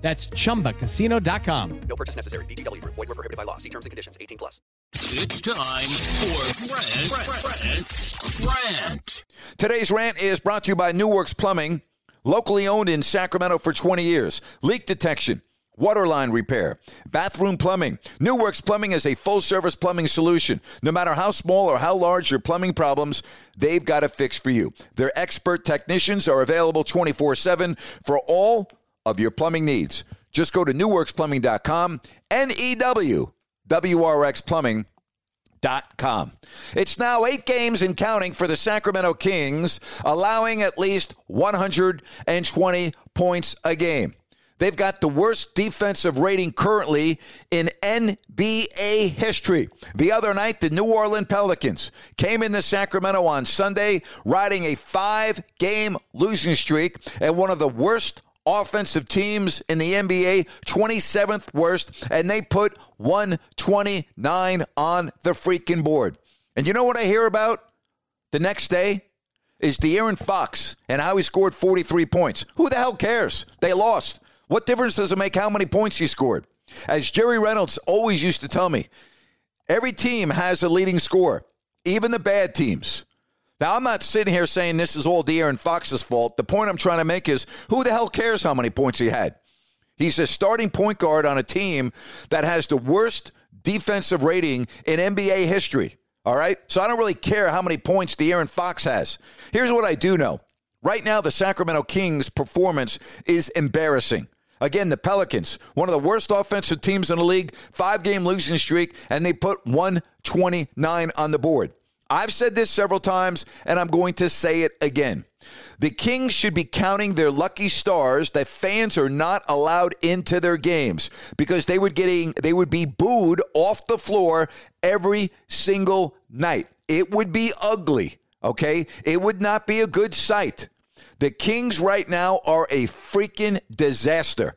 That's chumbacasino.com. No purchase necessary. VGW Group. Void were prohibited by law. See terms and conditions. 18 plus. It's time for Grant, Grant, Grant. Today's rant is brought to you by New Works Plumbing, locally owned in Sacramento for 20 years. Leak detection, water line repair, bathroom plumbing. New Works Plumbing is a full service plumbing solution. No matter how small or how large your plumbing problems, they've got a fix for you. Their expert technicians are available 24 7 for all of your plumbing needs. Just go to newworksplumbing.com, N E W W R X Plumbing. Com. It's now eight games and counting for the Sacramento Kings, allowing at least 120 points a game. They've got the worst defensive rating currently in NBA history. The other night, the New Orleans Pelicans came into Sacramento on Sunday, riding a five game losing streak and one of the worst offensive teams in the NBA, 27th worst, and they put 129 on the freaking board. And you know what I hear about the next day? Is De'Aaron Fox and how he scored 43 points. Who the hell cares? They lost. What difference does it make how many points he scored? As Jerry Reynolds always used to tell me, every team has a leading scorer, even the bad teams. Now, I'm not sitting here saying this is all De'Aaron Fox's fault. The point I'm trying to make is who the hell cares how many points he had? He's a starting point guard on a team that has the worst defensive rating in NBA history. All right? So I don't really care how many points De'Aaron Fox has. Here's what I do know. Right now, the Sacramento Kings' performance is embarrassing. Again, the Pelicans, one of the worst offensive teams in the league, five game losing streak, and they put 129 on the board. I've said this several times, and I'm going to say it again. The Kings should be counting their lucky stars that fans are not allowed into their games because they would getting they would be booed off the floor every single night. It would be ugly, okay? It would not be a good sight. The Kings right now are a freaking disaster.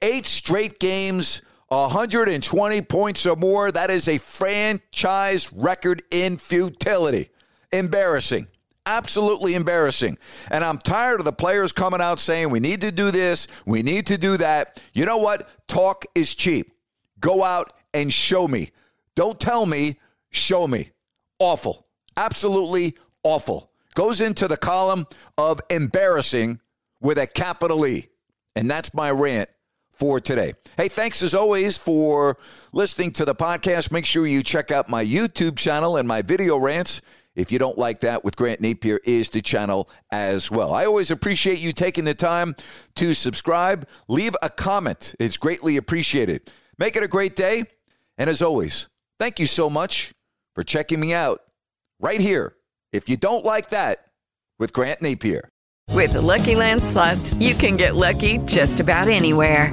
Eight straight games 120 points or more. That is a franchise record in futility. Embarrassing. Absolutely embarrassing. And I'm tired of the players coming out saying, we need to do this, we need to do that. You know what? Talk is cheap. Go out and show me. Don't tell me, show me. Awful. Absolutely awful. Goes into the column of embarrassing with a capital E. And that's my rant for today. Hey, thanks as always for listening to the podcast. Make sure you check out my YouTube channel and my video rants. If you don't like that with Grant Napier is the channel as well. I always appreciate you taking the time to subscribe. Leave a comment. It's greatly appreciated. Make it a great day. And as always, thank you so much for checking me out right here. If you don't like that with Grant Napier. With the Lucky Land slots, you can get lucky just about anywhere.